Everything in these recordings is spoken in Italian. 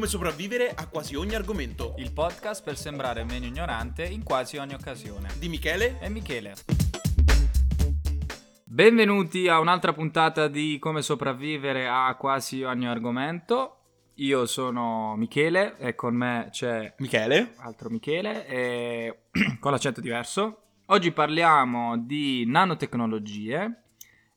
Come sopravvivere a quasi ogni argomento. Il podcast per sembrare meno ignorante in quasi ogni occasione. Di Michele e Michele. Benvenuti a un'altra puntata di Come sopravvivere a quasi ogni argomento. Io sono Michele e con me c'è Michele, altro Michele, e con l'accento diverso. Oggi parliamo di nanotecnologie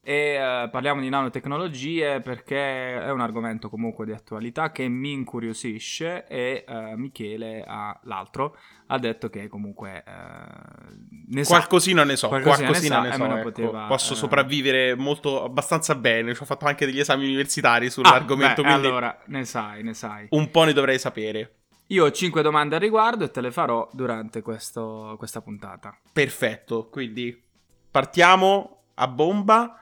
e uh, parliamo di nanotecnologie perché è un argomento comunque di attualità che mi incuriosisce e uh, Michele ha, l'altro. Ha detto che comunque uh, ne qualcosina sa, ne so qualcosina, qualcosina ne, sa, ne so ecco, poteva, posso sopravvivere molto abbastanza bene. Ci ho fatto anche degli esami universitari sull'argomento ah, beh, quindi allora ne sai ne sai. un po' ne dovrei sapere. Io ho 5 domande al riguardo e te le farò durante questo, questa puntata. Perfetto quindi partiamo a bomba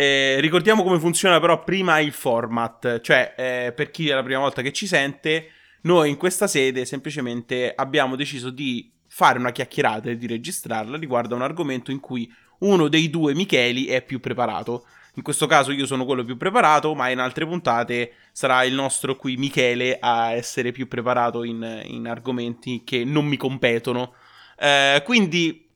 eh, ricordiamo come funziona però prima il format, cioè eh, per chi è la prima volta che ci sente, noi in questa sede semplicemente abbiamo deciso di fare una chiacchierata e di registrarla riguardo a un argomento in cui uno dei due Micheli è più preparato. In questo caso io sono quello più preparato, ma in altre puntate sarà il nostro qui Michele a essere più preparato in, in argomenti che non mi competono. Eh, quindi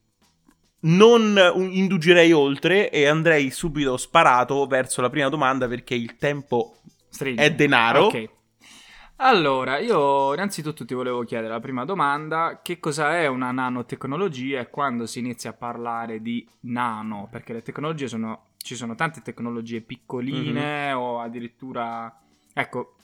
non induggerei oltre e andrei subito sparato verso la prima domanda perché il tempo Stringe. è denaro. Ok. Allora, io innanzitutto ti volevo chiedere la prima domanda, che cosa è una nanotecnologia e quando si inizia a parlare di nano? Perché le tecnologie sono, ci sono tante tecnologie piccoline mm-hmm. o addirittura... Ecco,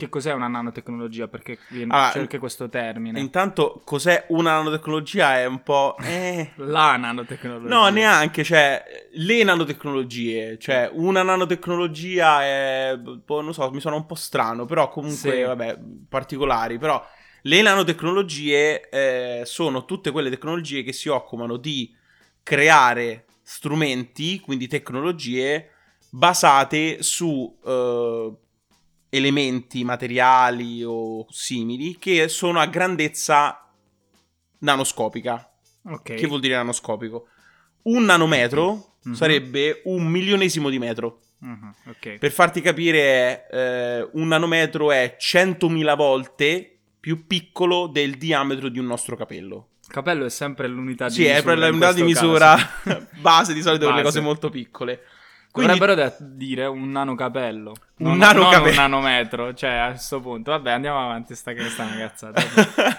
che cos'è una nanotecnologia? Perché viene, allora, c'è anche questo termine. Intanto, cos'è una nanotecnologia? È un po'. Eh... La nanotecnologia. No, neanche. Cioè, le nanotecnologie. Cioè, una nanotecnologia è. Boh, non so, mi suona un po' strano. Però, comunque, sì. vabbè, particolari. Però, le nanotecnologie eh, sono tutte quelle tecnologie che si occupano di creare strumenti, quindi tecnologie basate su. Eh, elementi materiali o simili che sono a grandezza nanoscopica. Ok. Che vuol dire nanoscopico? Un nanometro mm-hmm. sarebbe un milionesimo di metro. Mm-hmm. Okay. Per farti capire, eh, un nanometro è 100.000 volte più piccolo del diametro di un nostro capello. Il capello è sempre l'unità di sì, misura. Sì, è l'unità di misura base di solito per le cose molto piccole. Quindi... Dovrebbero de- dire un nanocapello. Un nanocapello. un nanometro, cioè a questo punto. Vabbè, andiamo avanti, sta che sta una cazzata.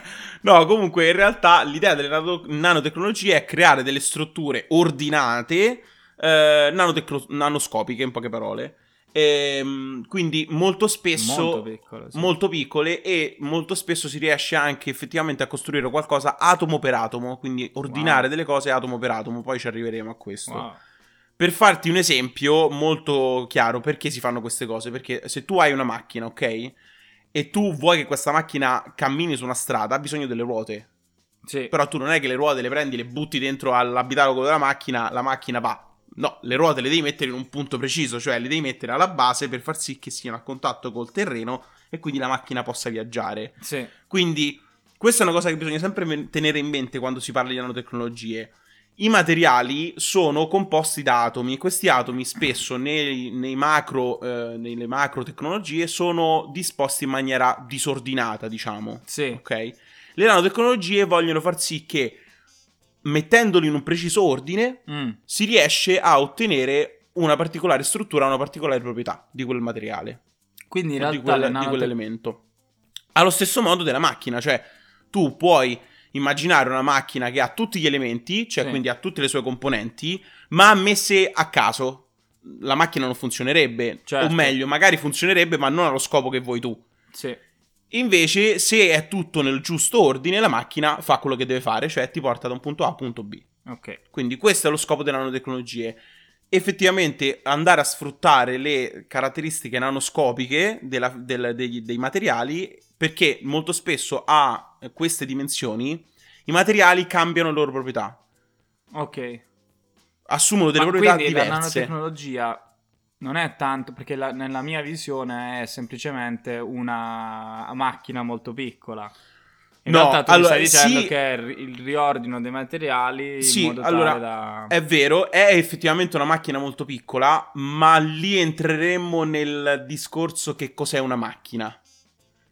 no, comunque in realtà l'idea delle nato- nanotecnologie è creare delle strutture ordinate, eh, nanotecno- nanoscopiche in poche parole. Ehm, quindi molto spesso molto, piccolo, sì. molto piccole e molto spesso si riesce anche effettivamente a costruire qualcosa atomo per atomo, quindi ordinare wow. delle cose atomo per atomo, poi ci arriveremo a questo. Wow. Per farti un esempio molto chiaro, perché si fanno queste cose? Perché se tu hai una macchina, ok? E tu vuoi che questa macchina cammini su una strada, ha bisogno delle ruote. Sì. Però tu non è che le ruote le prendi, le butti dentro all'abitacolo della macchina, la macchina va. No, le ruote le devi mettere in un punto preciso, cioè le devi mettere alla base per far sì che siano a contatto col terreno e quindi la macchina possa viaggiare. Sì. Quindi questa è una cosa che bisogna sempre tenere in mente quando si parla di nanotecnologie i materiali sono composti da atomi. Questi atomi spesso nei, nei macro, eh, nelle macro tecnologie sono disposti in maniera disordinata, diciamo. Sì. Ok? Le nanotecnologie vogliono far sì che mettendoli in un preciso ordine mm. si riesce a ottenere una particolare struttura, una particolare proprietà di quel materiale. Quindi in realtà di, quel, nanote- di quell'elemento. Allo stesso modo della macchina, cioè tu puoi immaginare una macchina che ha tutti gli elementi, cioè sì. quindi ha tutte le sue componenti, ma messe a caso. La macchina non funzionerebbe, certo. o meglio, magari funzionerebbe, ma non allo scopo che vuoi tu. Sì. Invece, se è tutto nel giusto ordine, la macchina fa quello che deve fare, cioè ti porta da un punto A a un punto B. Ok. Quindi questo è lo scopo delle nanotecnologie. Effettivamente andare a sfruttare le caratteristiche nanoscopiche della, del, dei, dei materiali perché molto spesso a queste dimensioni i materiali cambiano le loro proprietà. Ok. Assumono delle Ma proprietà quindi diverse. la nanotecnologia non è tanto perché la, nella mia visione è semplicemente una macchina molto piccola. In no, realtà tu allora, stai dicendo sì, che è il riordino dei materiali sì, in modo allora, da... è vero, è effettivamente una macchina molto piccola, ma lì entreremmo nel discorso che cos'è una macchina.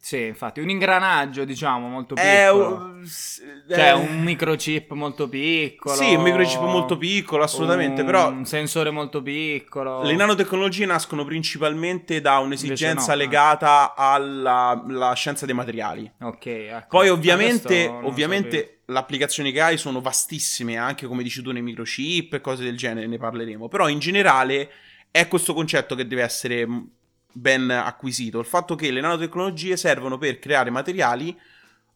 Sì, infatti, un ingranaggio, diciamo, molto piccolo. un- s- Cioè, eh, un microchip molto piccolo. Sì, un microchip molto piccolo, assolutamente, un però sensore molto piccolo. le nanotecnologie nascono principalmente da un'esigenza no, eh. legata alla alla scienza dei materiali. Ok, ecco. Poi ovviamente, ovviamente le applicazioni che hai sono vastissime, anche come dici tu nei microchip e cose del genere, ne parleremo. Però in generale è questo concetto che deve essere ben acquisito. Il fatto che le nanotecnologie servono per creare materiali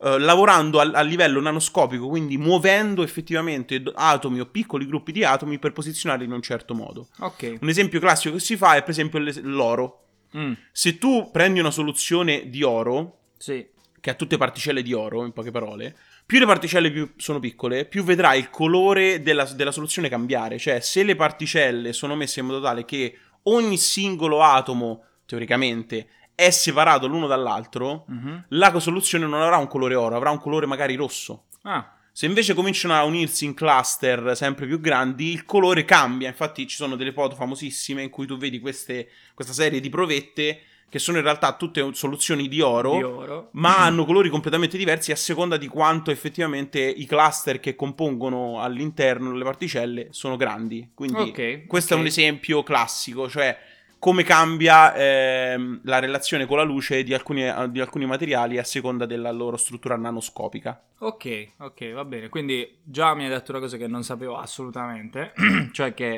eh, lavorando al- a, livello nanoscopico, quindi muovendo effettivamente atomi o piccoli gruppi di atomi per posizionarli in un certo modo. sapevo. Ok. Un esempio classico che si fa è per esempio l'oro. Mm, Se tu prendi una soluzione di oro, sì. che ha tutte particelle di oro, in poche parole, più le particelle più sono piccole, più vedrai il colore della, della soluzione cambiare. Cioè, se le particelle sono messe in modo tale che ogni singolo atomo, teoricamente, è separato l'uno dall'altro, Mhm. la soluzione non avrà un colore oro, avrà un colore magari rosso. Ah, Se invece cominciano a unirsi in cluster sempre più grandi, il colore cambia. Infatti, ci sono delle foto famosissime in cui tu vedi queste- questa serie di provette che sono in realtà tutte soluzioni di oro, di oro. ma hanno colori completamente diversi a seconda di quanto effettivamente i cluster che compongono all'interno le particelle sono grandi. Quindi, Ok, questo ok. è un esempio classico, cioè come cambia ehm, la relazione con la luce di alcuni, di alcuni materiali a seconda della loro struttura nanoscopica. Ok, ok, va bene. Quindi già mi hai detto una cosa che non sapevo assolutamente, cioè che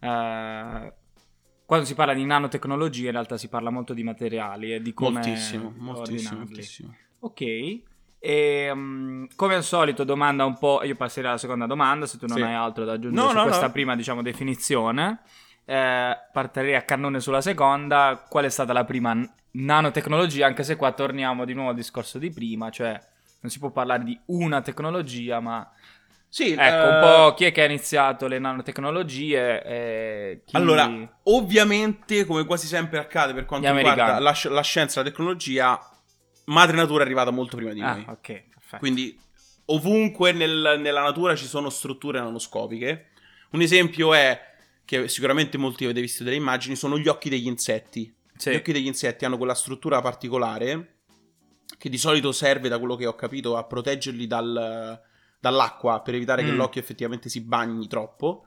eh, quando si parla di nanotecnologie in realtà si parla molto di materiali e di come moltissimo, moltissimo, moltissimo. Ok. E mm, come al solito, domanda un po'. Io passerei alla seconda domanda se tu non Sì. hai altro da aggiungere No, su no, questa no. prima, diciamo, definizione. Eh, partirei a cannone sulla seconda. Qual è stata la prima nanotecnologia? Anche se qua torniamo di nuovo al discorso di prima, cioè non si può parlare di una tecnologia, ma Sì, ecco eh, un po' chi è che ha iniziato le nanotecnologie. e chi- Allora, ovviamente, come quasi sempre accade per quanto riguarda la, la scienza e la tecnologia, madre natura è arrivata molto prima di Ah, noi. ok, perfetto. Quindi ovunque nel- nella natura ci sono strutture nanoscopiche. Un esempio è che sicuramente molti avete visto delle immagini, sono gli occhi degli insetti. Sì. Gli occhi degli insetti hanno quella struttura particolare che di solito serve, da quello che ho capito, a proteggerli dal- dall'acqua per evitare che Mm. l'occhio effettivamente si bagni troppo.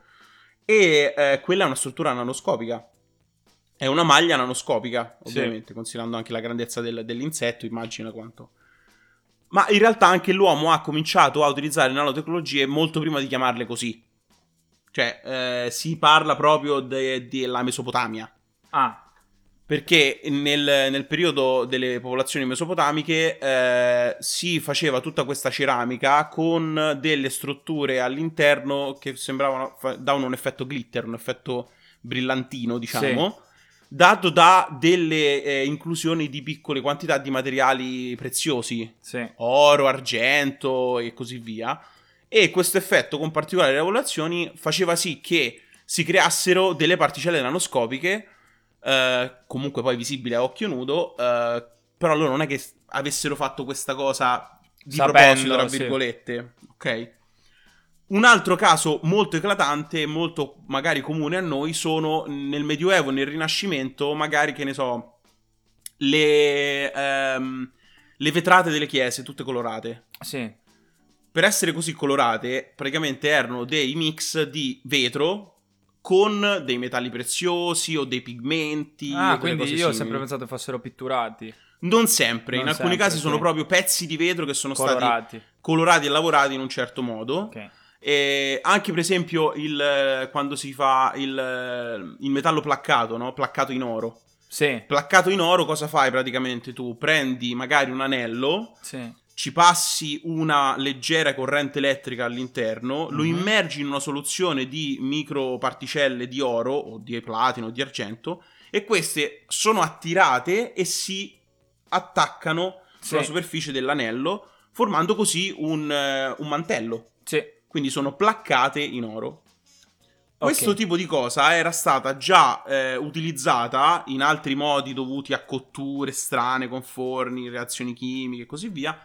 E eh, quella è una struttura nanoscopica. È una maglia nanoscopica, Sì. ovviamente, considerando anche la grandezza del- dell'insetto, immagina quanto. Ma in realtà anche l'uomo ha cominciato a utilizzare nanotecnologie molto prima di chiamarle così. Cioè, eh, si parla proprio de- della Mesopotamia. Ah, Perché nel, nel periodo delle popolazioni mesopotamiche eh, si faceva tutta questa ceramica con delle strutture all'interno che sembravano davano un effetto glitter, un effetto brillantino, diciamo, dato da delle eh, inclusioni di piccole quantità di materiali preziosi, sì. oro, argento e così via. E questo effetto con particolari lavorazioni faceva sì che si creassero delle particelle nanoscopiche, eh, comunque poi visibili a occhio nudo, eh, però loro non è che avessero fatto questa cosa di Sapendo, proposito, tra sì. virgolette, ok? Un altro caso molto eclatante molto magari comune a noi sono nel Medioevo, nel Rinascimento, magari che ne so, le, ehm, le vetrate delle chiese tutte colorate. Sì. Per essere così colorate, praticamente erano dei mix di vetro con dei metalli preziosi o dei pigmenti. Ah, quindi io ho simili. sempre pensato fossero pitturati, Non sempre, Non in alcuni sempre, casi sono sì. proprio pezzi di vetro che sono stati colorati. colorati e lavorati in un certo modo. Ok. E anche per esempio il, eh, quando si fa il, eh, il metallo placcato, no? Placcato in oro. Sì, Placcato in oro, cosa fai praticamente? Tu prendi magari un anello, sì. Ci passi una leggera corrente elettrica all'interno, lo Mhm. immergi in una soluzione di microparticelle di oro o di platino o di argento e queste sono attirate e si attaccano sulla Sì. superficie dell'anello, formando così un, eh, un mantello. Sì. Quindi sono placcate in oro. Questo Ok. tipo di cosa era stata già eh, utilizzata in altri modi dovuti a cotture strane con forni, reazioni chimiche e così via,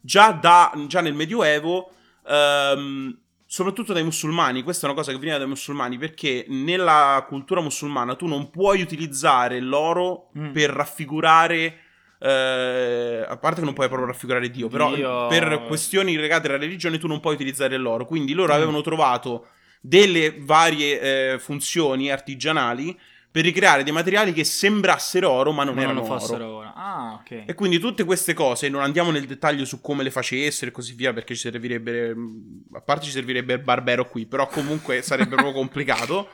già, da, già nel Medioevo, ehm, soprattutto dai musulmani. Questa è una cosa che veniva dai musulmani perché nella cultura musulmana tu non puoi utilizzare l'oro Mm. per raffigurare eh, a parte che non puoi proprio raffigurare Dio, però Dio- per questioni legate alla religione tu non puoi utilizzare l'oro. Quindi loro Mm. avevano trovato delle varie eh, funzioni artigianali per ricreare dei materiali che sembrassero oro, ma non Ma erano non oro. ora. Ah, ok. E quindi tutte queste cose, non andiamo nel dettaglio su come le facessero e così via, perché ci servirebbe, a parte ci servirebbe il barbero qui, però comunque sarebbe proprio complicato.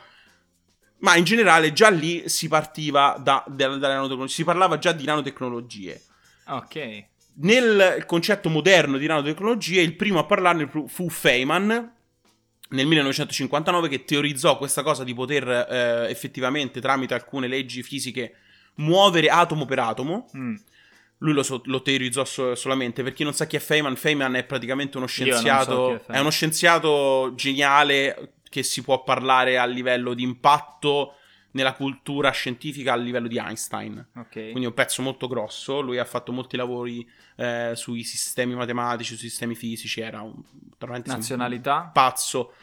Ma in generale già lì si partiva da, da- dalle nanotecnologie, si parlava già di nanotecnologie. Ok. Nel concetto moderno di nanotecnologie, il primo a parlarne fu- fu Feynman nel 1959 che teorizzò questa cosa di poter eh, effettivamente, tramite alcune leggi fisiche, muovere atomo per atomo. Mm. Lui lo, so- lo teorizzò so- solamente. Per chi non sa chi è Feynman, Feynman è praticamente uno so scienziato. chi è è, uno scienziato geniale che si può parlare a livello di impatto nella cultura scientifica a livello di Einstein. Ok. Quindi è un pezzo molto grosso. Lui ha fatto molti lavori eh, sui sistemi matematici, sui sistemi fisici. Era un, veramente un Nazionalità? pazzo.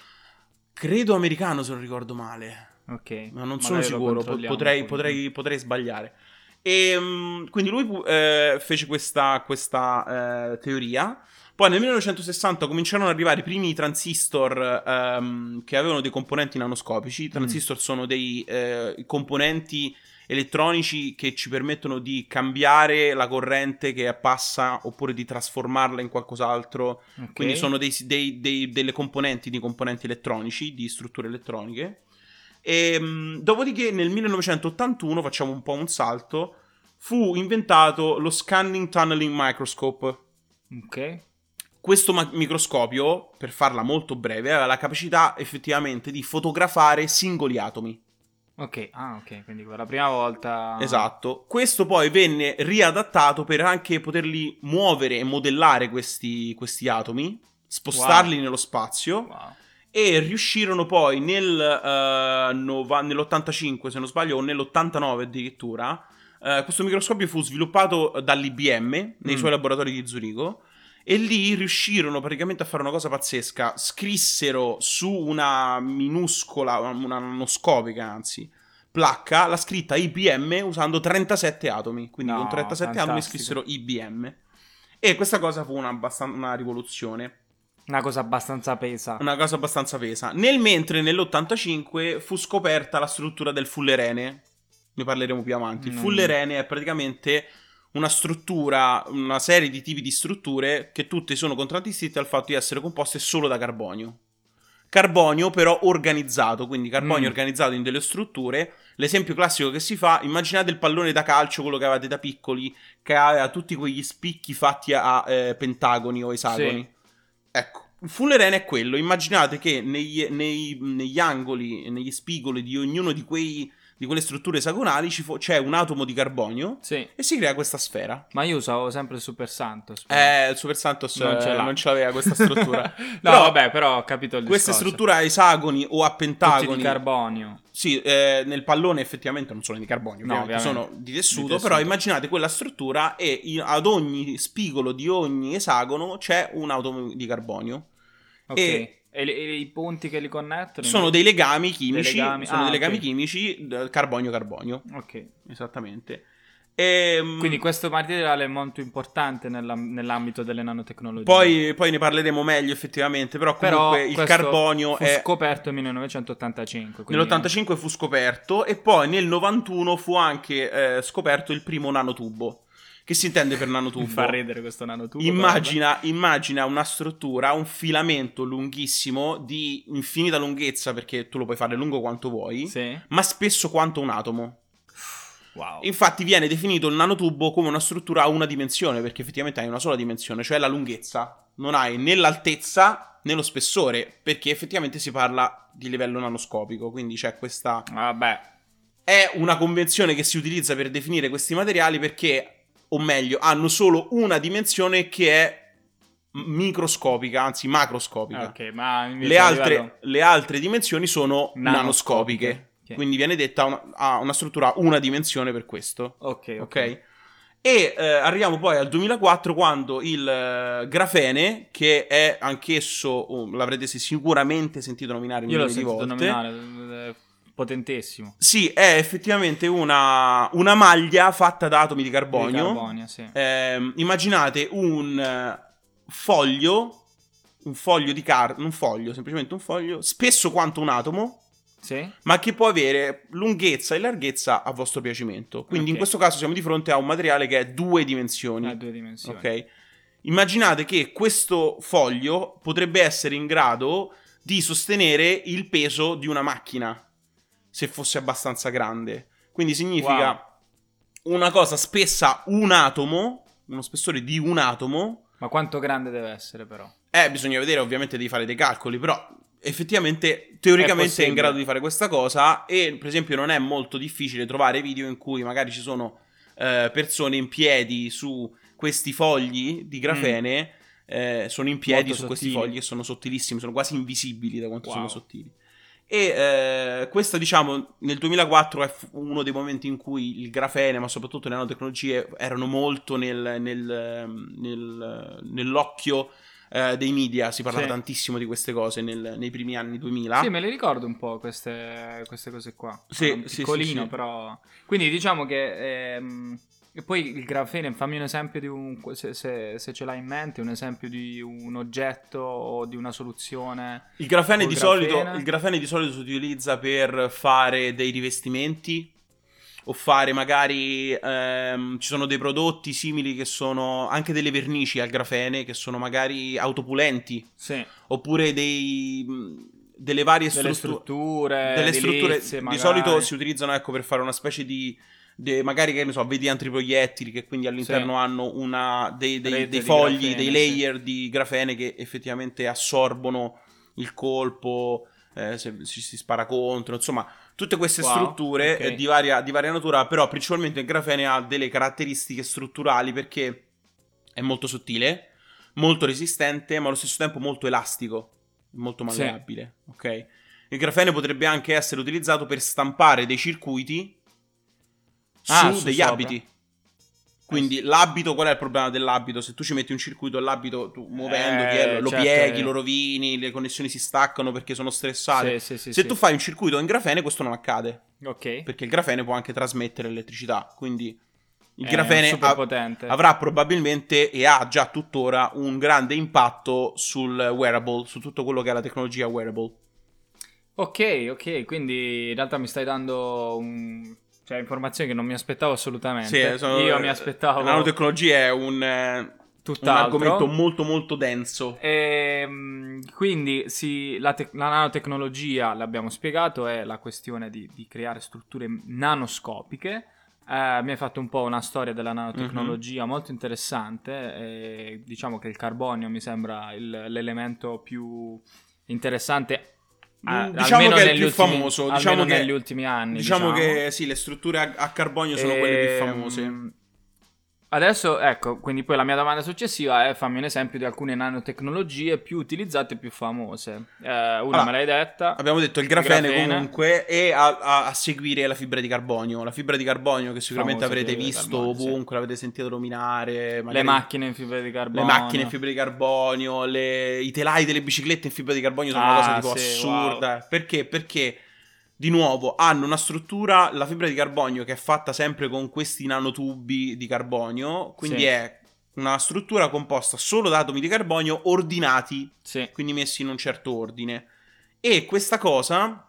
Credo americano, se non ricordo male. Ok. Ma non Magari sono sicuro, potrei, potrei- potrei sbagliare. E mm, quindi lui eh, fece questa, questa, eh, teoria. Poi nel 1960 cominciarono ad arrivare i primi transistor ehm, che avevano dei componenti nanoscopici. I transistor sono dei eh, componenti elettronici che ci permettono di cambiare la corrente che passa oppure di trasformarla in qualcos'altro. Ok. Quindi sono dei- dei- dei- delle componenti di componenti elettronici, di strutture elettroniche. E, mh, dopodiché nel 1981, facciamo un po' un salto, fu inventato lo Scanning Tunneling Microscope. Ok. Questo ma- microscopio, per farla molto breve, aveva la capacità effettivamente di fotografare singoli atomi. Ok. Ah, ok. Quindi per la prima volta... Esatto. Questo poi venne riadattato per anche poterli muovere e modellare questi, questi atomi, spostarli nello spazio. Wow. E riuscirono poi nel, eh, nova- nell'85, se non sbaglio, o nell'89 addirittura. eh, questo microscopio fu sviluppato dall'IBM nei Mm. suoi laboratori di Zurigo. E lì riuscirono praticamente a fare una cosa pazzesca. Scrissero su una minuscola, una nanoscopica anzi, placca, la scritta IBM usando 37 atomi. Quindi No, con 37 atomi fantastico. scrissero IBM. E questa cosa fu una, una rivoluzione. Una cosa abbastanza pesa. Una cosa abbastanza pesa. Nel mentre nell'85 fu scoperta la struttura del fullerene. Ne parleremo più avanti. Il Mm. fullerene è praticamente una struttura, una serie di tipi di strutture che tutte sono contraddistinte al fatto di essere composte solo da carbonio. Carbonio però organizzato, quindi carbonio Mm. organizzato in delle strutture. L'esempio classico che si fa, immaginate il pallone da calcio, quello che avevate da piccoli, che aveva tutti quegli spicchi fatti a eh, pentagoni o esagoni. Ecco, il fullerene è quello. Immaginate che negli, nei- negli angoli, negli spigoli di ognuno di, quei, di quelle strutture esagonali ci fo- c'è un atomo di carbonio Sì. e si crea questa sfera. Ma io usavo sempre il Super Santos. Eh, il Super Santos Non ce l'ha. non ce l'aveva questa struttura. no, Però vabbè, però ho capito il Queste discorso. strutture a esagoni o a Tutti pentagoni. di carbonio. Sì, eh, nel pallone effettivamente non sono di carbonio, No, ovviamente, ovviamente. sono di tessuto, Di tessuto. però immaginate quella struttura e i- ad ogni spigolo di ogni esagono c'è un atomo di carbonio. Ok. E- E, le- e i punti che li connettono? Sono dei legami chimici, Dei legami- sono ah, dei legami chimici carbonio-carbonio, Ok. esattamente. Ehm, Quindi questo materiale è molto importante nella- nell'ambito delle nanotecnologie. poi, poi ne parleremo meglio effettivamente, però Però comunque il questo carbonio fu è... scoperto nel 1985. quindi- Nell'85 fu scoperto e poi nel 91 fu anche eh, scoperto il primo nanotubo. Che si intende per nanotubo? fa ridere questo nanotubo. Immagina, immagina una struttura, un filamento lunghissimo di infinita lunghezza, perché tu lo puoi fare lungo quanto vuoi, Sì. ma spesso quanto un atomo. Wow. Infatti viene definito il nanotubo come una struttura a una dimensione, perché effettivamente hai una sola dimensione, cioè la lunghezza. Non hai né l'altezza né lo spessore, perché effettivamente si parla di livello nanoscopico, quindi c'è questa... Vabbè. È una convenzione che si utilizza per definire questi materiali perché, o meglio, hanno solo una dimensione che è microscopica, anzi macroscopica. Ok, ma Le altre, le altre dimensioni sono Nanoscopiche. nanoscopiche. Ok. Quindi viene detta una, ha una struttura una dimensione per questo. Ok, ok. Ok? E eh, arriviamo poi al 2004 quando il eh, grafene, che è anch'esso, oh, l'avrete sicuramente sentito nominare Io l'ho sentito volte, nominare. Eh, potentissimo. Sì, è effettivamente una, una maglia fatta da atomi di Di carbonio. carbonio, sì. Ehm, immaginate un eh, foglio, un foglio di carta, un foglio, semplicemente un foglio, spesso quanto un atomo, Sì? ma che può avere lunghezza e larghezza a vostro piacimento. Quindi in Ok. questo caso siamo di fronte a un materiale che è due dimensioni. Ha due dimensioni. Ok? Immaginate che questo foglio potrebbe essere in grado di sostenere il peso di una macchina, se fosse abbastanza grande. Quindi significa una cosa spessa un atomo, uno spessore di un atomo. Ma quanto grande deve essere però? Eh, bisogna vedere, ovviamente, di fare dei calcoli, però effettivamente, teoricamente è, in possibile. grado di fare questa cosa e, per esempio, non è molto difficile trovare video in cui magari ci sono eh, persone in piedi su questi fogli di grafene, eh, sono in piedi Mm. Molto su questi sottili. fogli che sono sottilissimi, sono quasi invisibili da quanto Wow. sono sottili. E eh, questo, diciamo, nel 2004 è uno dei momenti in cui il grafene, ma soprattutto le nanotecnologie, erano molto nel- nel, ehm, nel- nell'occhio eh, dei media. Si parlava Sì. tantissimo di queste cose nel- nei primi anni 2000. Sì, me le ricordo un po' queste, queste cose qua. Sì, Era un sì, piccolino, sì, sì. però. Quindi diciamo che. ehm, E poi il grafene, fammi un esempio di un. Se, se- se ce l'hai in mente, un esempio di un oggetto o di una soluzione. Il grafene, di solito, grafene. il grafene di solito si utilizza per fare dei rivestimenti o fare magari ehm, ci sono dei prodotti simili che sono anche delle vernici al grafene che sono magari autopulenti Sì, oppure dei, delle varie delle struttu- strutture. delle strutture di solito si utilizzano ecco per fare una specie di de- magari che ne so vedi antiproiettili che quindi all'interno Sì. hanno una, dei, dei- dei fogli grafene, dei sì. layer di grafene che effettivamente assorbono il colpo eh, se ci si spara contro insomma tutte queste Wow, strutture ok. eh, di, varia, di varia natura però principalmente il grafene ha delle caratteristiche strutturali perché è molto sottile molto resistente ma allo stesso tempo molto elastico molto Sì. malleabile ok il grafene potrebbe anche essere utilizzato per stampare dei circuiti Ah, su degli sopra. abiti. Quindi l'abito, qual è il problema dell'abito? Se tu ci metti un circuito all'abito, tu muovendoti, Eh, eh, lo certo, pieghi, eh. lo rovini, le connessioni si staccano perché sono stressate. Sì, sì, sì, Se tu fai un circuito in grafene, questo non accade. Ok. Perché il grafene può anche trasmettere elettricità. Quindi il È grafene potente. avrà probabilmente e ha già tuttora un grande impatto sul wearable, su tutto quello che è la tecnologia wearable. Ok, ok, quindi in realtà mi stai dando un... cioè, informazioni che non mi aspettavo assolutamente. Sì, sono- Io mi aspettavo La nanotecnologia è un, eh, un argomento molto molto denso. Ehm, quindi sì, la, tec- la nanotecnologia, l'abbiamo spiegato, è la questione di, di creare strutture nanoscopiche. Eh, mi hai fatto un po' una storia della nanotecnologia molto interessante. e diciamo che il carbonio mi sembra il- l'elemento più interessante. Eh, Diciamo almeno che è il più ultimi- famoso, diciamo che- negli ultimi anni. Diciamo, che sì, le strutture a, a carbonio sono quelle più Ehm, famose. Adesso, ecco, quindi poi la mia domanda successiva è fammi un esempio di alcune nanotecnologie più utilizzate e più famose. Eh, una Allora, me l'hai detta. Abbiamo detto il grafene, grafene. comunque e a, a- a seguire la fibra di carbonio. La fibra di carbonio che sicuramente Famosa avrete visto carbonio, sì. ovunque, l'avete sentito nominare. Le magari macchine in fibra di le carbonio. macchine in fibra di carbonio, le- i telai delle biciclette in fibra di carbonio sono una Ah, cosa tipo sì, assurda. Perché? Perché di nuovo hanno una struttura, la fibra di carbonio che è fatta sempre con questi nanotubi di carbonio, quindi Sì. è una struttura composta solo da atomi di carbonio ordinati Sì. quindi messi in un certo ordine. E questa cosa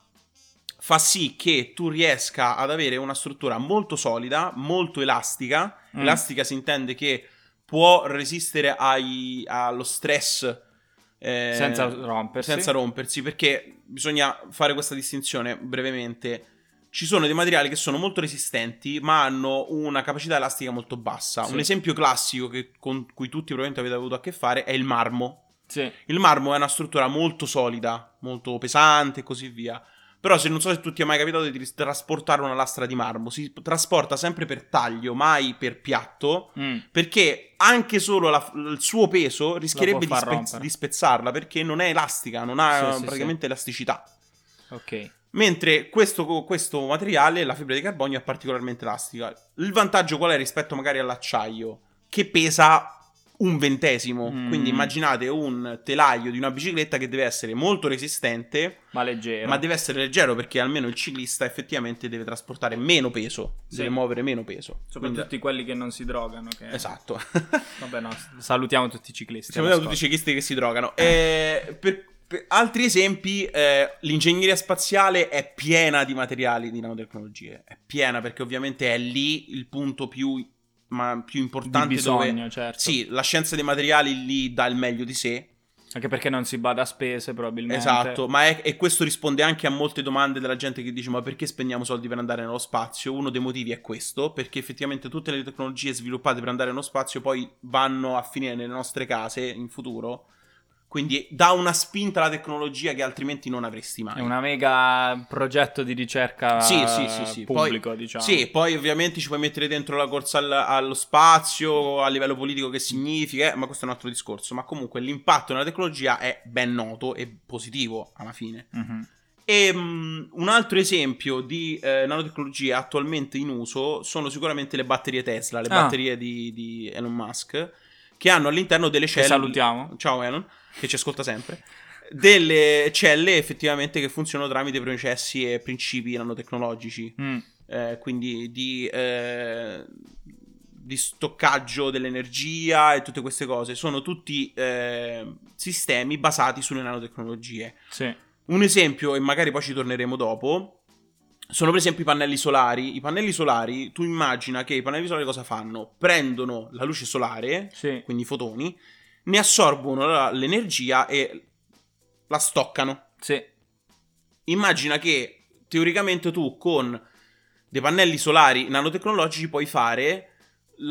fa sì che tu riesca ad avere una struttura molto solida, molto elastica. Mm. Elastica si intende che può resistere ai- allo stress. Eh, Senza rompersi. senza rompersi, perché bisogna fare questa distinzione brevemente. Ci sono dei materiali che sono molto resistenti, ma hanno una capacità elastica molto bassa. Sì. Un esempio classico che- con cui tutti probabilmente avete avuto a che fare è il marmo. Sì. Il marmo è una struttura molto solida, molto pesante e così via. Però se non so se tu ti è mai capitato di trasportare una lastra di marmo, si trasporta sempre per taglio, mai per piatto, Mm. perché anche solo la- il suo peso rischierebbe di, far spez- rompere. di spezzarla, perché non è elastica, non ha Sì, sì, praticamente elasticità. Ok. Mentre questo, questo materiale, la fibra di carbonio, è particolarmente elastica. Il vantaggio qual è rispetto magari all'acciaio? Che pesa un ventesimo. Mm. Quindi immaginate un telaio di una bicicletta che deve essere molto resistente, Ma leggero. ma deve essere leggero perché almeno il ciclista effettivamente deve trasportare meno peso, Sì. deve muovere meno peso. Soprattutto Quindi- quelli che non si drogano. Che... Esatto. Vabbè, no, salutiamo tutti i ciclisti. Siamo tutti i ciclisti che si drogano. Eh, per, per altri esempi, eh, l'ingegneria spaziale è piena di materiali di nanotecnologie. È piena perché ovviamente è lì il punto più, ma, più Di importante bisogno, dove... certo. Sì, la scienza dei materiali lì dà il meglio di sé. Anche perché non si bada a spese, probabilmente. Esatto, ma è- e questo risponde anche a molte domande della gente che dice ma perché spendiamo soldi per andare nello spazio? Uno dei motivi è questo, perché effettivamente tutte le tecnologie sviluppate per andare nello spazio poi vanno a finire nelle nostre case in futuro. Quindi dà una spinta alla tecnologia che altrimenti non avresti mai. È una mega progetto di ricerca Sì, sì, sì, sì. pubblico, Poi- diciamo. Sì, poi ovviamente ci puoi mettere dentro la corsa al- allo spazio, a livello politico che significa, eh, ma questo è un altro discorso. Ma comunque l'impatto nella tecnologia è ben noto e positivo alla fine. Mhm. E mm, un altro esempio di eh, nanotecnologia attualmente in uso sono sicuramente le batterie Tesla, le Ah. batterie di, di Elon Musk, che hanno all'interno delle Che celle. salutiamo. Ciao Elon, che ci ascolta sempre. Delle celle effettivamente che funzionano tramite processi e principi nanotecnologici, Mm. eh, quindi di, eh, di stoccaggio dell'energia e tutte queste cose. Sono tutti eh, sistemi basati sulle nanotecnologie. Sì. Un esempio, e magari poi ci torneremo dopo, sono per esempio i pannelli solari. I pannelli solari, tu immagina che i pannelli solari cosa fanno? Prendono la luce solare, Sì. quindi i fotoni, ne assorbono la- l'energia e la stoccano. Sì. Immagina che teoricamente tu con dei pannelli solari nanotecnologici puoi fare,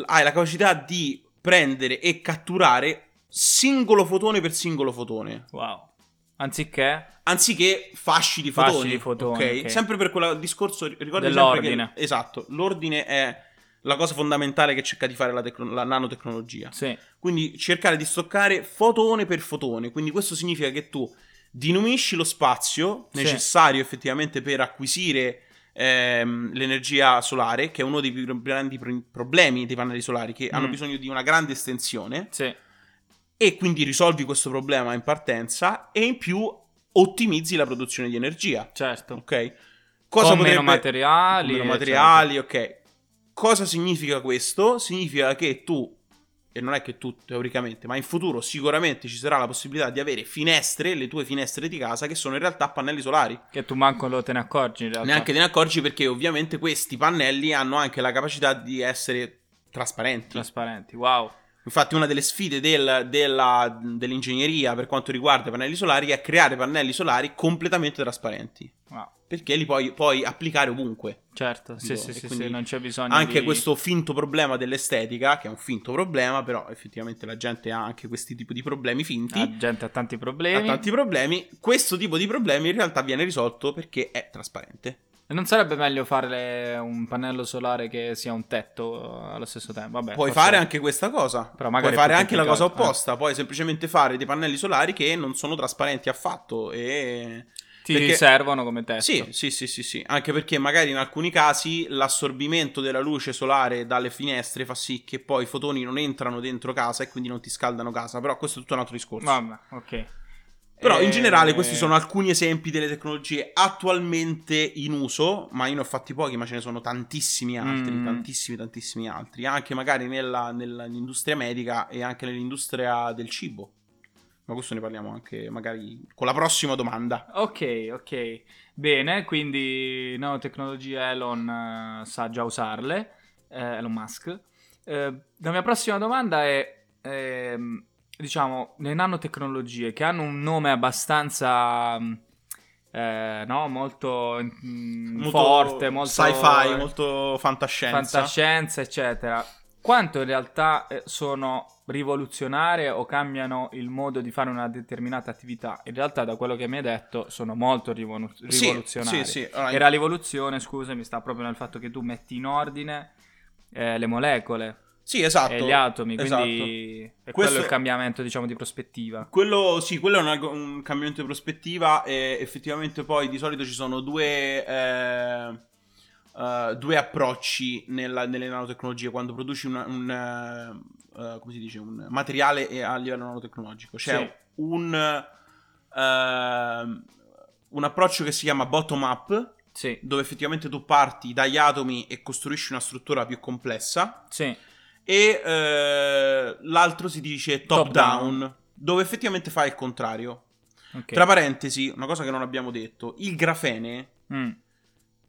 hai la capacità di prendere e catturare singolo fotone per singolo fotone. Wow. Anziché anziché fasci di Fasci fotoni. di fotoni, ok? ok. Sempre per quel discorso, ricordi Dell'ordine. che esatto, l'ordine è la cosa fondamentale che cerca di fare la, tecno- la nanotecnologia. Sì. Quindi cercare di stoccare fotone per fotone. Quindi questo significa che tu diminuisci lo spazio Sì. necessario effettivamente per acquisire ehm, l'energia solare, che è uno dei più grandi pro- problemi dei pannelli solari, che hanno Mm. bisogno di una grande estensione Sì. E quindi risolvi questo problema in partenza e in più ottimizzi la produzione di energia. Certo. Ok? Con meno materiali, meno materiali, ok. Cosa significa questo? Significa che tu, e non è che tu teoricamente, ma in futuro sicuramente ci sarà la possibilità di avere finestre, le tue finestre di casa, che sono in realtà pannelli solari. Che tu manco lo te ne accorgi in realtà. Neanche te ne accorgi perché ovviamente questi pannelli hanno anche la capacità di essere trasparenti. trasparenti. Wow. Infatti, una delle sfide del- della- dell'ingegneria per quanto riguarda i pannelli solari è creare pannelli solari completamente trasparenti. Wow. Perché li puoi, puoi applicare ovunque. Certo, sì, Dico, sì, sì, quindi sì, non c'è bisogno Anche di... questo finto problema dell'estetica, che è un finto problema, però effettivamente la gente ha anche questi tipi di problemi finti. La gente ha tanti Ha problemi. tanti problemi. Questo tipo di problemi in realtà viene risolto perché è trasparente. Non sarebbe meglio fare un pannello solare che sia un tetto allo stesso tempo? Vabbè, Puoi fare anche questa cosa. Però magari Puoi fare anche la cosa eh. opposta. Puoi semplicemente fare dei pannelli solari che non sono trasparenti affatto. E. Ti perché- servono come tetto. Sì, sì, sì, sì, sì. Anche perché magari in alcuni casi l'assorbimento della luce solare dalle finestre fa sì che poi i fotoni non entrano dentro casa e quindi non ti scaldano casa. Però questo è tutto un altro discorso. Vabbè, ok. Però in generale questi sono alcuni esempi delle tecnologie attualmente in uso, ma io ne ho fatti pochi, ma ce ne sono tantissimi altri, Mm. tantissimi, tantissimi altri, anche magari nella, nell'industria medica e anche nell'industria del cibo. Ma questo ne parliamo anche magari con la prossima domanda. Ok, ok. Bene, quindi nanotecnologie Elon eh, sa già usarle, eh, Elon Musk. Eh, la mia prossima domanda è, ehm, diciamo, le nanotecnologie che hanno un nome abbastanza, mm, eh, no, molto, mm, Molto forte, molto sci-fi, molto fantascienza. fantascienza, eccetera. Quanto in realtà eh, sono rivoluzionarie o cambiano il modo di fare una determinata attività? In realtà, da quello che mi hai detto, sono molto rivolu- Sì, rivoluzionarie. sì, sì. Allora, E la rivoluzione, scusami, sta proprio nel fatto che tu metti in ordine eh, le molecole sì, esatto. e gli atomi, esatto. quindi è Questo- quello il cambiamento, diciamo, di prospettiva. Quello, sì, quello è una- un cambiamento di prospettiva e effettivamente poi di solito ci sono due, eh, uh, due approcci nella, nelle nanotecnologie quando produci una, un, uh, come si dice, un materiale a livello nanotecnologico. C'è sì. un, un approccio che si chiama bottom up, sì. dove effettivamente tu parti dagli atomi e costruisci una struttura più complessa. Sì. E eh, l'altro si dice top, top down, down, dove effettivamente fai il contrario. Okay. Tra parentesi, una cosa che non abbiamo detto, il grafene mm.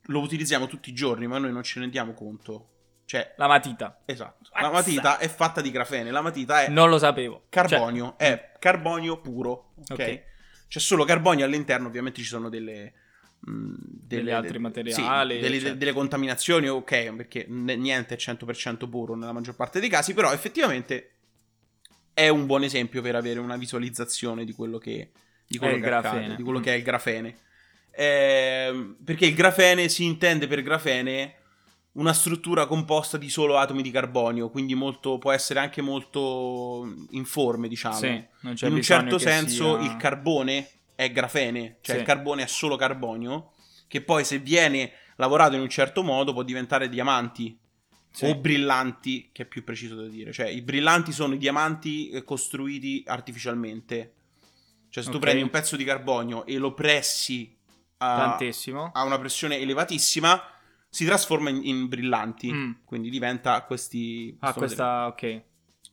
lo utilizziamo tutti i giorni, ma noi non ce ne rendiamo conto. Cioè, la matita. Esatto. Azza. La matita è fatta di grafene. La matita è. Non lo sapevo. Carbonio. Cioè... È carbonio puro. Ok. okay. C'è solo carbonio all'interno, ovviamente ci sono delle. Mm, delle, altri materiali. Sì, delle, cioè... delle, contaminazioni, ok, perché niente è 100% puro nella maggior parte dei casi, però effettivamente è un buon esempio per avere una visualizzazione di quello che, di quello che accade, di quello mm. che è il grafene. Eh, perché il grafene si intende per grafene una struttura composta di solo atomi di carbonio, quindi molto, può essere anche molto informe, diciamo. Sì, In un certo senso sia... il carbone è grafene, cioè sì. il carbone è solo carbonio, che poi se viene lavorato in un certo modo può diventare diamanti sì. o brillanti, che è più preciso da dire. Cioè i brillanti sono i diamanti eh, costruiti artificialmente. Cioè se okay. tu prendi un pezzo di carbonio e lo pressi a, a una pressione elevatissima si trasforma in, in brillanti, mm. quindi diventa questi... Ah, questa, ok.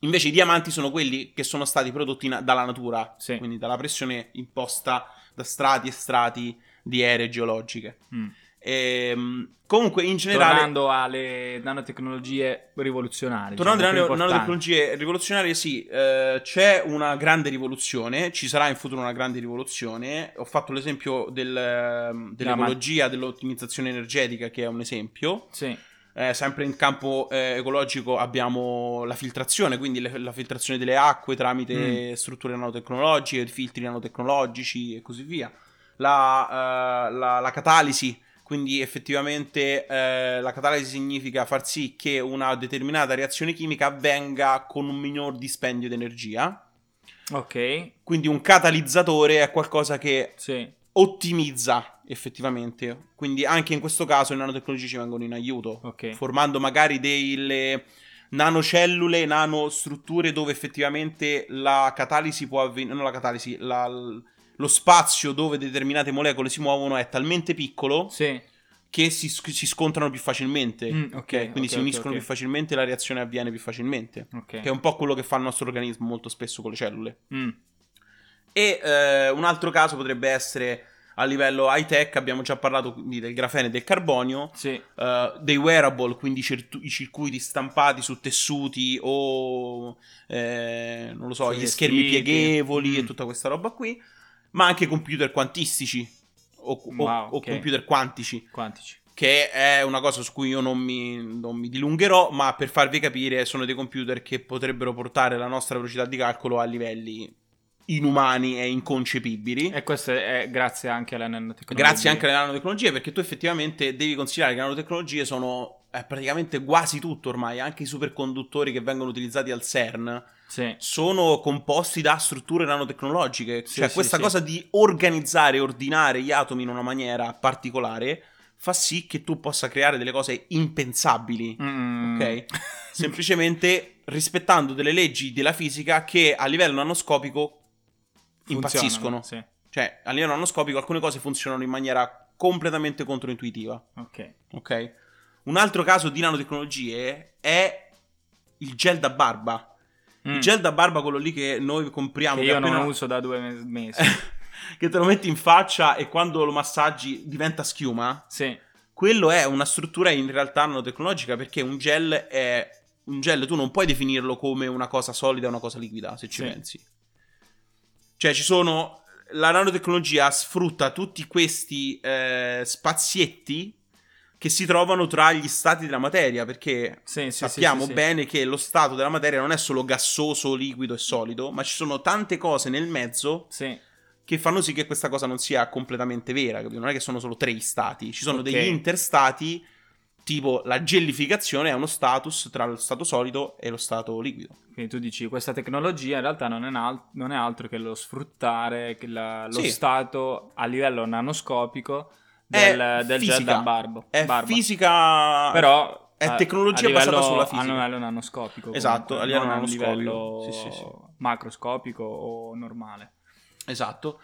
Invece i diamanti sono quelli che sono stati prodotti na- dalla natura, sì. quindi dalla pressione imposta da strati e strati di ere geologiche. Mm. E, ehm, comunque, in generale. Tornando alle nanotecnologie rivoluzionarie. Tornando diciamo, alle nanotecnologie rivoluzionarie, sì, eh, c'è una grande rivoluzione. Ci sarà in futuro una grande rivoluzione. Ho fatto l'esempio del, dell'ecologia, dell'ottimizzazione energetica, che è un esempio. Sì. Eh, sempre in campo eh, ecologico abbiamo la filtrazione, quindi le, la filtrazione delle acque tramite mm. strutture nanotecnologiche, filtri nanotecnologici e così via. La, uh, la, la catalisi quindi effettivamente eh, la catalisi significa far sì che una determinata reazione chimica avvenga con un minor dispendio di energia. Ok. Quindi un catalizzatore è qualcosa che sì. ottimizza effettivamente. Quindi anche in questo caso le nanotecnologie ci vengono in aiuto. Okay. Formando magari delle nanocellule, nanostrutture dove effettivamente la catalisi può avvenire... Non la catalisi, la lo spazio dove determinate molecole si muovono è talmente piccolo sì. che si, si, scontrano più facilmente. Mm, okay, Quindi okay, si uniscono più facilmente e la reazione avviene più facilmente. Che è un po' quello che fa il nostro organismo molto spesso con le cellule. Mm. E eh, un altro caso potrebbe essere a livello high tech abbiamo già parlato quindi del grafene e del carbonio, sì. uh, dei wearable, quindi certu- i circuiti stampati su tessuti o eh, non lo so, gli schermi pieghevoli mm. e tutta questa roba qui ma anche computer quantistici o, wow, o, okay. o computer quantici. Quantici. Che è una cosa su cui io non mi, non mi, dilungherò, ma per farvi capire sono dei computer che potrebbero portare la nostra velocità di calcolo a livelli inumani e inconcepibili. E questo è grazie anche alle nanotecnologie. Grazie anche alle nanotecnologie, perché tu effettivamente devi considerare che le nanotecnologie sono eh, praticamente quasi tutto ormai, anche i superconduttori che vengono utilizzati al CERN sì. sono composti da strutture nanotecnologiche. Sì, cioè, sì, questa cosa di organizzare e ordinare gli atomi in una maniera particolare fa sì che tu possa creare delle cose impensabili. Mm. Ok? Semplicemente rispettando delle leggi della fisica che a livello nanoscopico impazziscono. Sì. Cioè, a livello nanoscopico alcune cose funzionano in maniera completamente controintuitiva. Ok. Ok? Un altro caso di nanotecnologie è il gel da barba. Mm. Il gel da barba, quello lì che noi compriamo. Che io appena... non uso da due mesi. che te lo metti in faccia e quando lo massaggi diventa schiuma. Sì. Quello è una struttura in realtà nanotecnologica perché un gel è. Un gel tu non puoi definirlo come una cosa solida o una cosa liquida, se ci sì. pensi. Cioè, ci sono. La nanotecnologia sfrutta tutti questi eh, spazietti che si trovano tra gli stati della materia, perché sì, sì, sappiamo sì, bene che lo stato della materia non è solo gassoso, liquido e solido, ma ci sono tante cose nel mezzo che fanno sì che questa cosa non sia completamente vera, capito? Non è che sono solo tre stati, ci sono okay. degli interstati, tipo la gellificazione è uno status tra lo stato solido e lo stato liquido. Quindi tu dici questa tecnologia in realtà non è, al- non è altro che lo sfruttare che la- lo stato a livello nanoscopico del, del Jordan Barbo. È Barba. fisica... Però è a- tecnologia a basata sulla fisica. A livello nanoscopico. Esatto, comunque, a livello nanoscopico. livello Sì, sì, sì. macroscopico o normale. Esatto.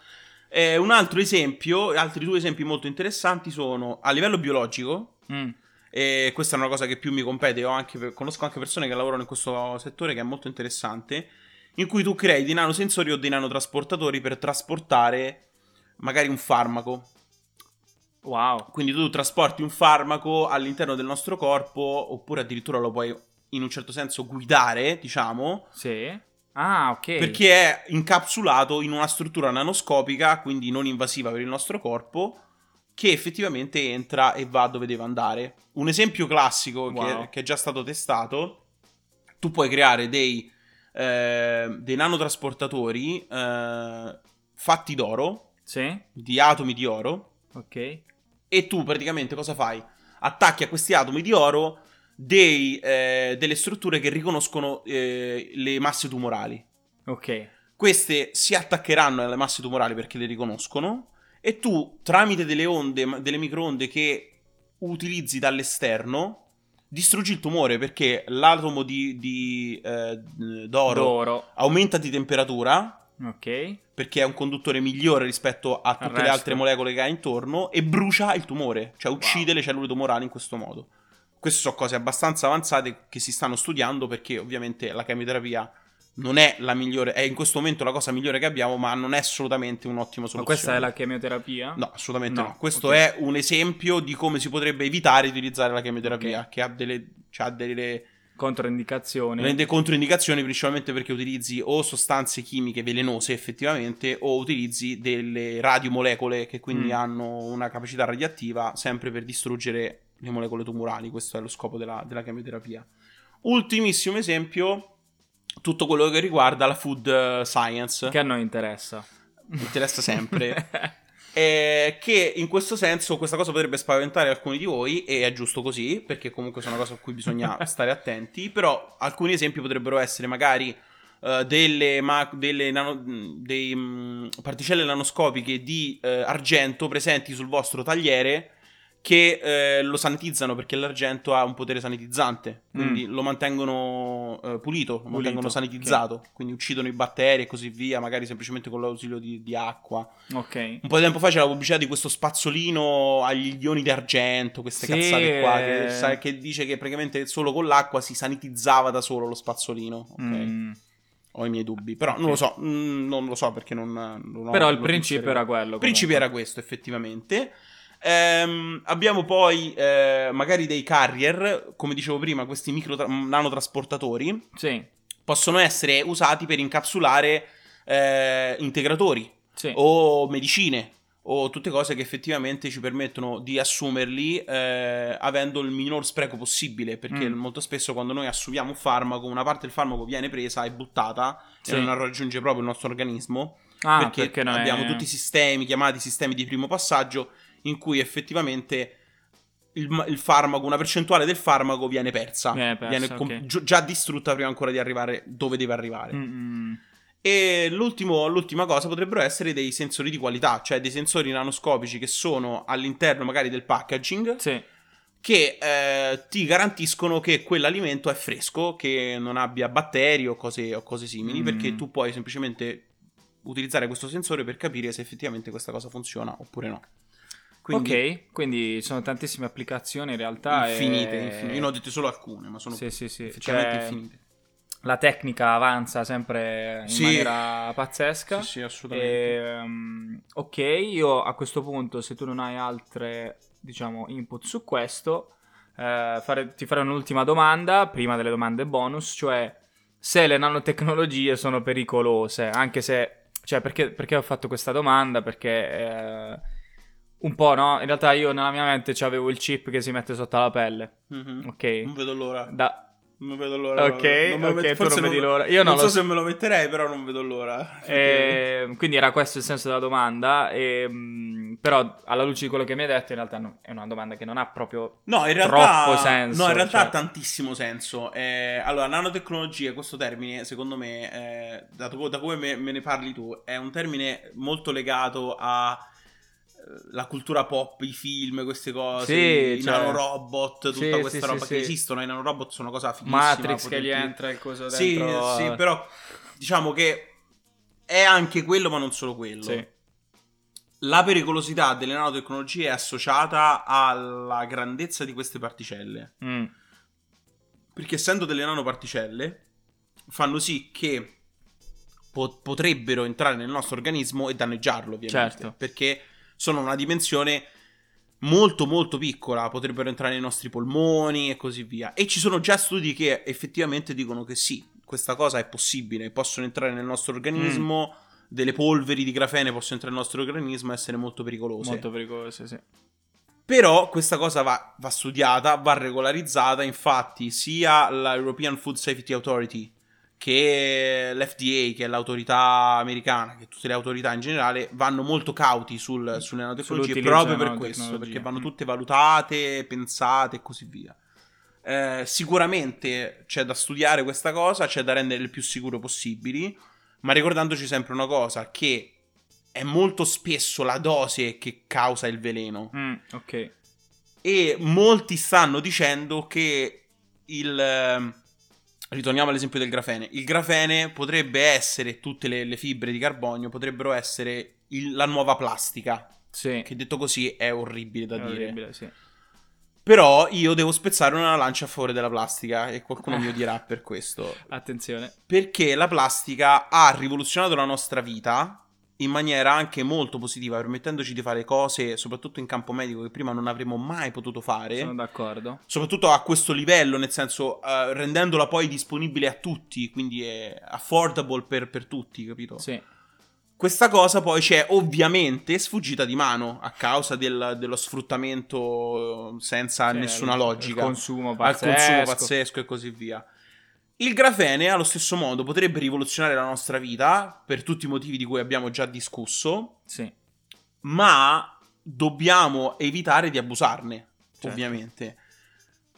Eh, un altro esempio, altri due esempi molto interessanti sono a livello biologico, Mm. E questa è una cosa che più mi compete, anche- conosco anche persone che lavorano in questo settore che è molto interessante, in cui tu crei dei nanosensori o dei nanotrasportatori per trasportare magari un farmaco. Wow. Quindi tu trasporti un farmaco all'interno del nostro corpo, oppure addirittura lo puoi in un certo senso guidare, diciamo, Sì. Ah, ok. perché è incapsulato in una struttura nanoscopica, quindi non invasiva per il nostro corpo, che effettivamente entra e va dove deve andare. Un esempio classico che, Wow. che è già stato testato, tu puoi creare dei, eh, dei nanotrasportatori eh, fatti d'oro, Sì. di atomi di oro, Ok. e tu praticamente cosa fai? Attacchi a questi atomi di oro dei, eh, delle strutture che riconoscono eh, le masse tumorali. Ok. Queste si attaccheranno alle masse tumorali perché le riconoscono e tu tramite delle onde, delle microonde che utilizzi dall'esterno distruggi il tumore perché l'atomo di, di, eh, d'oro D'oro. aumenta di temperatura Ok. perché è un conduttore migliore rispetto a tutte le altre molecole che ha intorno e brucia il tumore, cioè uccide le cellule tumorali in questo modo. Queste sono cose abbastanza avanzate che si stanno studiando perché ovviamente la chemioterapia non è la migliore, è in questo momento la cosa migliore che abbiamo, ma non è assolutamente un'ottima Ma soluzione. questa è la chemioterapia? No, assolutamente no. No, Questo ok. è un esempio di come si potrebbe evitare di utilizzare la chemioterapia, Ok. che ha delle, c'ha delle Controindicazioni. rende controindicazioni principalmente perché utilizzi o sostanze chimiche velenose effettivamente o utilizzi delle radiomolecole che quindi Mm. hanno una capacità radioattiva sempre per distruggere le molecole tumorali. Questo è lo scopo della, della chemioterapia. Ultimissimo esempio, tutto quello che riguarda la food eh, science. Che a noi interessa. Mi interessa sempre. Eh, che in questo senso questa cosa potrebbe spaventare alcuni di voi e è giusto così perché comunque sono una cosa a cui bisogna stare attenti però alcuni esempi potrebbero essere magari eh, delle, ma- delle nano- dei, mh, particelle nanoscopiche di eh, argento presenti sul vostro tagliere che eh, lo sanitizzano perché l'argento ha un potere sanitizzante quindi lo mantengono eh, pulito, lo mantengono sanitizzato quindi uccidono i batteri e così via magari semplicemente con l'ausilio di, di acqua ok. un po' di tempo fa c'era la pubblicità di questo spazzolino agli ioni d'argento, queste Sì, cazzate qua, che, sa- che dice che praticamente solo con l'acqua si sanitizzava da solo lo spazzolino. Ok, Mm. ho i miei dubbi, però Ok. non lo so, mm, non lo so perché non, non ho Però il principio era quello. Il principio era questo, effettivamente. Ehm, abbiamo poi eh, magari dei carrier, come dicevo prima, questi micro nanotrasportatori Sì, possono essere usati per incapsulare eh, integratori sì. o medicine o tutte cose che effettivamente ci permettono di assumerli eh, avendo il minor spreco possibile perché Mm. molto spesso quando noi assumiamo un farmaco una parte del farmaco viene presa e buttata Sì. e non raggiunge proprio il nostro organismo Ah, perché, perché non è- abbiamo tutti i sistemi chiamati sistemi di primo passaggio in cui effettivamente il, il farmaco, una percentuale del farmaco viene persa, Viene persa, com- ok. gi- già distrutta prima ancora di arrivare dove deve arrivare. Mm, mm. E l'ultima cosa potrebbero essere dei sensori di qualità, cioè dei sensori nanoscopici che sono all'interno magari del packaging Sì. che eh, ti garantiscono che quell'alimento è fresco, che non abbia batteri o cose, o cose simili, Mm. perché tu puoi semplicemente utilizzare questo sensore per capire se effettivamente questa cosa funziona oppure no. Quindi ok, quindi sono tantissime applicazioni in realtà. infinite, e- infinite. Io ne ho dette solo alcune, ma sono Sì, sì, sì. effettivamente Cioè, infinite. La tecnica avanza sempre in Sì. maniera pazzesca. Sì, sì, assolutamente. Ehm, ok, io a questo punto, se tu non hai altre, diciamo, input su questo, eh, fare- ti farò un'ultima domanda, prima delle domande bonus, cioè se le nanotecnologie sono pericolose, anche se, cioè, perché, perché ho fatto questa domanda? Perché eh, un po', no? In realtà io nella mia mente avevo il chip che si mette sotto la pelle, Mhm. ok? Non vedo l'ora. Da, Non vedo l'ora. Ok, Non me lo ok, met- forse non vedi l'ora. Io non non so se me lo metterei, però non vedo l'ora. Eh, quindi era questo il senso della domanda, e, mh, però alla luce di quello che mi hai detto in realtà no- è una domanda che non ha proprio... No, in realtà, troppo senso, no, in realtà cioè- ha tantissimo senso. Eh, allora, nanotecnologia, questo termine, secondo me, eh, da, da come me, me ne parli tu, è un termine molto legato a la cultura pop, i film, queste cose, Sì, i cioè- nanorobot, tutta Sì, questa sì, roba sì, che sì. esistono, i nanorobot sono una cosa fighissima. Matrix che gli entra il coso Sì, dentro. sì, però diciamo che è anche quello, ma non solo quello. Sì. La pericolosità delle nanotecnologie è associata alla grandezza di queste particelle. Mm, Perché essendo delle nanoparticelle, fanno sì che po- potrebbero entrare nel nostro organismo e danneggiarlo, ovviamente. Certo. Perché sono una dimensione molto molto piccola, potrebbero entrare nei nostri polmoni e così via. E ci sono già studi che effettivamente dicono che sì, questa cosa è possibile, possono entrare nel nostro organismo, Mm. delle polveri di grafene possono entrare nel nostro organismo e essere molto pericolose. molto pericoloso, sì. Però questa cosa va, va studiata, va regolarizzata, infatti sia la European Food Safety Authority che l'FDA, che è l'autorità americana, che tutte le autorità in generale, vanno molto cauti sul- sulle nanotecnologie proprio per questo, perché vanno Mm. tutte valutate, pensate e così via. Eh, sicuramente c'è da studiare questa cosa, c'è da rendere il più sicuro possibili, ma ricordandoci sempre una cosa, che è molto spesso la dose che causa il veleno. Mm, ok. E molti stanno dicendo che il. Ritorniamo all'esempio del grafene. Il grafene potrebbe essere, tutte le, le fibre di carbonio potrebbero essere il- la nuova plastica. Sì. Che detto così è orribile da È dire. orribile, sì. Però io devo spezzare una lancia a favore della plastica e qualcuno mi odierà per questo. Attenzione. Perché la plastica ha rivoluzionato la nostra vita in maniera anche molto positiva, permettendoci di fare cose, soprattutto in campo medico, che prima non avremmo mai potuto fare. Sono d'accordo. Soprattutto a questo livello, nel senso eh, rendendola poi disponibile a tutti, quindi è affordable per, per tutti, capito? Sì. Questa cosa poi ci è ovviamente sfuggita di mano a causa del- dello sfruttamento eh, senza Sì, nessuna logica Il consumo al pazzesco. consumo pazzesco e così via. Il grafene, allo stesso modo, potrebbe rivoluzionare la nostra vita per tutti i motivi di cui abbiamo già discusso, Sì. ma dobbiamo evitare di abusarne, Certo. ovviamente.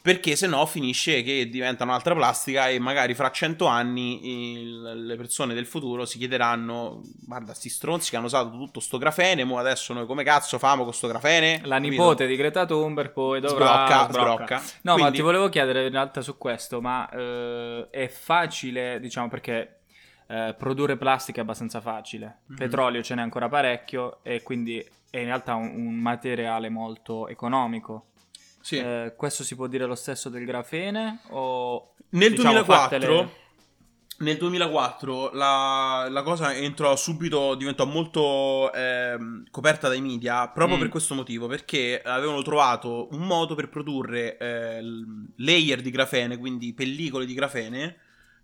Perché se no finisce che diventa un'altra plastica e magari fra cento anni il- le persone del futuro si chiederanno guarda sti stronzi che hanno usato tutto sto grafene, mo adesso noi come cazzo famo con sto grafene? La Capito? nipote di Greta Thunberg poi dovrà... sbrocca, sbrocca. No, ma Quindi- ti volevo chiedere in realtà su questo, ma eh, è facile, diciamo, perché eh, produrre plastica è abbastanza facile. Mhm. Petrolio ce n'è ancora parecchio e quindi è in realtà un, un materiale molto economico. Sì. Eh, questo si può dire lo stesso del grafene o... Nel diciamo, 2004, fatte le- nel 2004 la, la cosa entrò subito, diventò molto ehm, coperta dai media proprio Mm. per questo motivo, perché avevano trovato un modo per produrre eh, layer di grafene, quindi pellicole di grafene,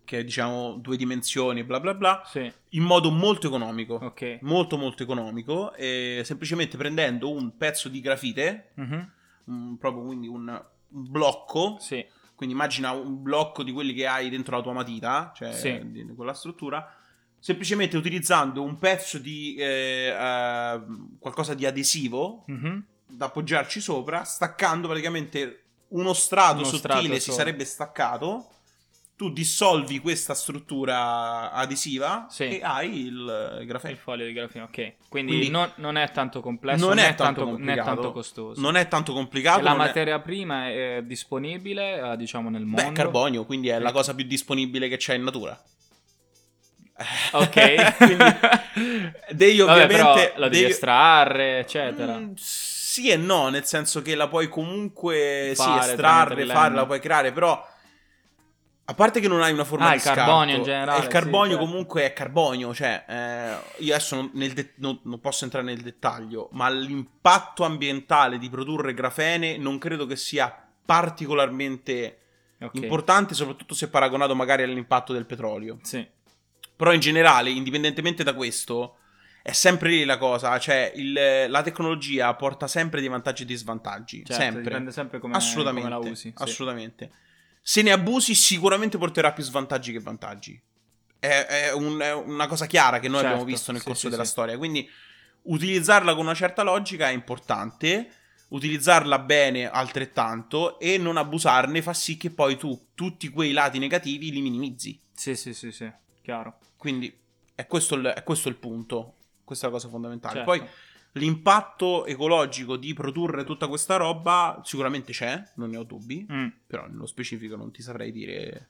che è diciamo due dimensioni, bla bla bla, Sì, in modo molto economico. ok. Molto molto economico, e semplicemente prendendo un pezzo di grafite, Mhm, un- proprio quindi un, blocco, Sì, quindi immagina un blocco di quelli che hai dentro la tua matita, cioè Sì. di quella struttura, semplicemente utilizzando un pezzo di eh, eh, qualcosa di adesivo mhm, da appoggiarci sopra, staccando praticamente uno strato Uno sottile strato si sarebbe staccato. Tu dissolvi questa struttura adesiva Sì. e hai il il grafene. foglio di grafene, ok. Quindi, Quindi- non, non è tanto complesso, Non né è tanto né complicato. tanto costoso. Non è tanto complicato. E la non è- materia prima è disponibile, eh, diciamo, nel mondo. Beh, carbonio, quindi è Sì. la cosa più disponibile che c'è in natura. Ok. Quindi devi Vabbè, ovviamente... però la devi devi- estrarre, eccetera. Mm, sì e no, nel senso che la puoi comunque sì, Fare estrarre, tramite fare, legno. la puoi creare, però... A parte che non hai una forma Ah, di il carbonio in generale, il carbonio sì, certo. comunque è carbonio, cioè eh, io adesso non, nel de- non- non posso entrare nel dettaglio, ma l'impatto ambientale di produrre grafene non credo che sia particolarmente Ok. importante, soprattutto se paragonato magari all'impatto del petrolio. Sì. Però in generale, indipendentemente da questo, è sempre lì la cosa, cioè il- la tecnologia porta sempre dei vantaggi e dei svantaggi, Certo, sempre. dipende sempre come, assolutamente, come la usi. sì. Se ne abusi sicuramente porterà più svantaggi che vantaggi. È, è un- è una cosa chiara che noi Certo, abbiamo visto nel sì, corso sì, della sì. storia, quindi utilizzarla con una certa logica è importante. Utilizzarla bene altrettanto e non abusarne fa sì che poi tu tutti quei lati negativi li minimizzi. Sì, sì, sì, sì, chiaro. Quindi è questo il, è questo il punto. Questa è la cosa fondamentale. Certo. Poi l'impatto ecologico di produrre tutta questa roba sicuramente c'è, non ne ho dubbi, Mm. però nello specifico non ti saprei dire.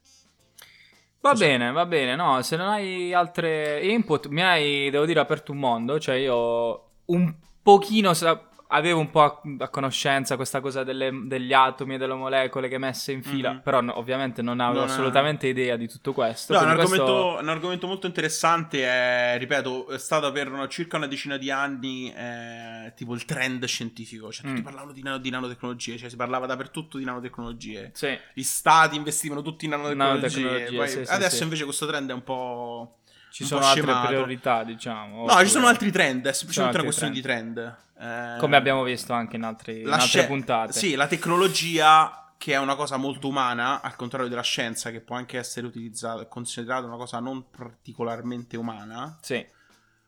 Va Così. bene, va bene. No, se non hai altre input, mi hai, devo dire, aperto un mondo. Cioè, io un pochino sa- avevo un po' a, a conoscenza questa cosa delle- degli atomi e delle molecole che messe in fila, Mhm. però no, ovviamente non avevo Non- assolutamente idea di tutto questo. No, è un quindi questo- argomento, un argomento molto interessante. È, ripeto, è stato per una- circa una decina di anni eh, tipo il trend scientifico. Cioè, tutti Mm. parlavano di, nano- di nanotecnologie, cioè si parlava dappertutto di nanotecnologie. Sì. Gli stati investivano tutti in nanotecnologie. Nanotecnologie, Poi- sì, adesso sì. invece questo trend è un po'. Ci sono altre priorità, diciamo. No, ci sono altri trend, è semplicemente una questione di trend. Eh, Come abbiamo visto anche in, altri, in altre sci- puntate. Sì, la tecnologia, che è una cosa molto umana, al contrario della scienza, che può anche essere utilizzata, considerata una cosa non particolarmente umana. Sì,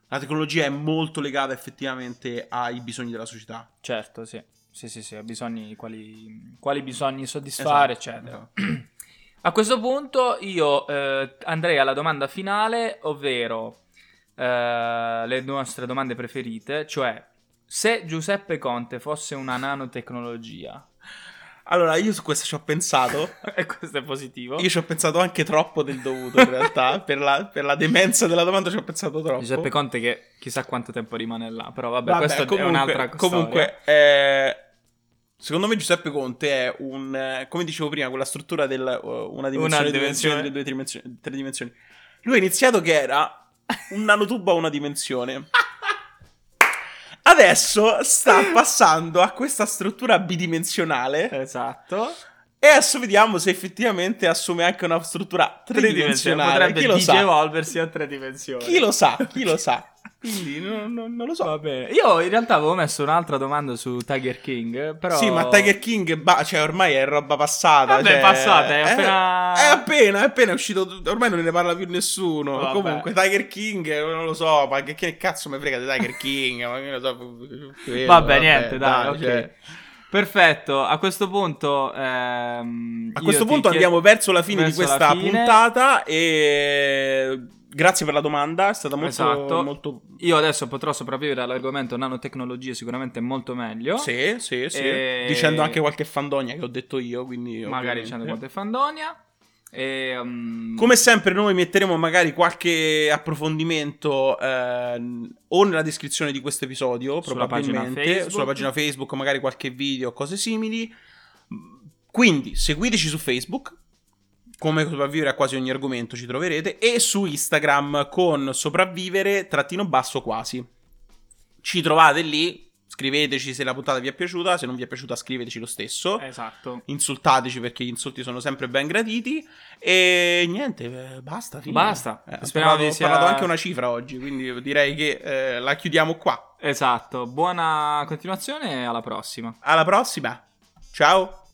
La tecnologia è molto legata effettivamente ai bisogni della società. certo, sì. Sì, sì, sì, bisogni, quali, quali bisogni soddisfare, Esatto, eccetera. esatto. A questo punto io eh, andrei alla domanda finale, ovvero eh, le nostre domande preferite, cioè se Giuseppe Conte fosse una nanotecnologia, Allora, io su questo ci ho pensato. e questo è positivo, Io ci ho pensato anche troppo del dovuto, in realtà. per, la, per la demenza della domanda ci ho pensato troppo. Giuseppe Conte che chissà quanto tempo rimane là, però vabbè, Vabbè, questo è un'altra cosa. Comunque, eh, secondo me Giuseppe Conte è un... eh, come dicevo prima, quella struttura del uh, una dimensione, Una due dimensioni, dimensione. due dimensioni, tre dimensioni. Lui ha iniziato che era un nanotubo a una dimensione. Adesso sta passando a questa struttura bidimensionale Esatto. e adesso vediamo se effettivamente assume anche una struttura tridimensionale. Potrebbe Chi lo sa? digevolversi a tre dimensioni. Chi lo sa? Chi lo sa? Quindi non, non- non lo so. Va bene. Io in realtà avevo messo un'altra domanda su Tiger King, però... Sì, ma Tiger King, ba- cioè, ormai è roba passata. Vabbè, cioè, è passata, è appena- È appena, è appena uscito. Ormai non ne parla più nessuno. Vabbè. Comunque, Tiger King, non lo so. Ma che, che cazzo mi frega di Tiger King? ma che ne so. quello, Vabbè, niente, dai, ok. cioè. Perfetto, a questo punto... ehm, A questo punto chiedo- andiamo verso la fine verso di questa fine. puntata. E grazie per la domanda. È stata molto. Esatto. molto... Io adesso potrò sopravvivere all'argomento nanotecnologie sicuramente molto meglio. Sì, sì, sì. E- Dicendo anche qualche fandonia che ho detto io. Quindi, Magari ovviamente. dicendo quante fandonia. E, um, Come sempre noi metteremo magari qualche approfondimento ehm, o nella descrizione di questo episodio, Sulla probabilmente, pagina Facebook. sulla pagina Facebook, magari qualche video, cose simili. Quindi seguiteci su Facebook, come sopravvivere a quasi ogni argomento ci troverete, e su Instagram con sopravvivere trattino basso quasi. Ci trovate lì, scriveteci se la puntata vi è piaciuta, se non vi è piaciuta scriveteci lo stesso Esatto. insultateci perché gli insulti sono sempre ben graditi e niente, eh, basta. fine. Basta. Eh, ho Speriamo parlato, sia- ho parlato anche una cifra oggi, quindi direi che eh, la chiudiamo qua. Esatto. Buona continuazione e alla prossima. Alla prossima. Ciao.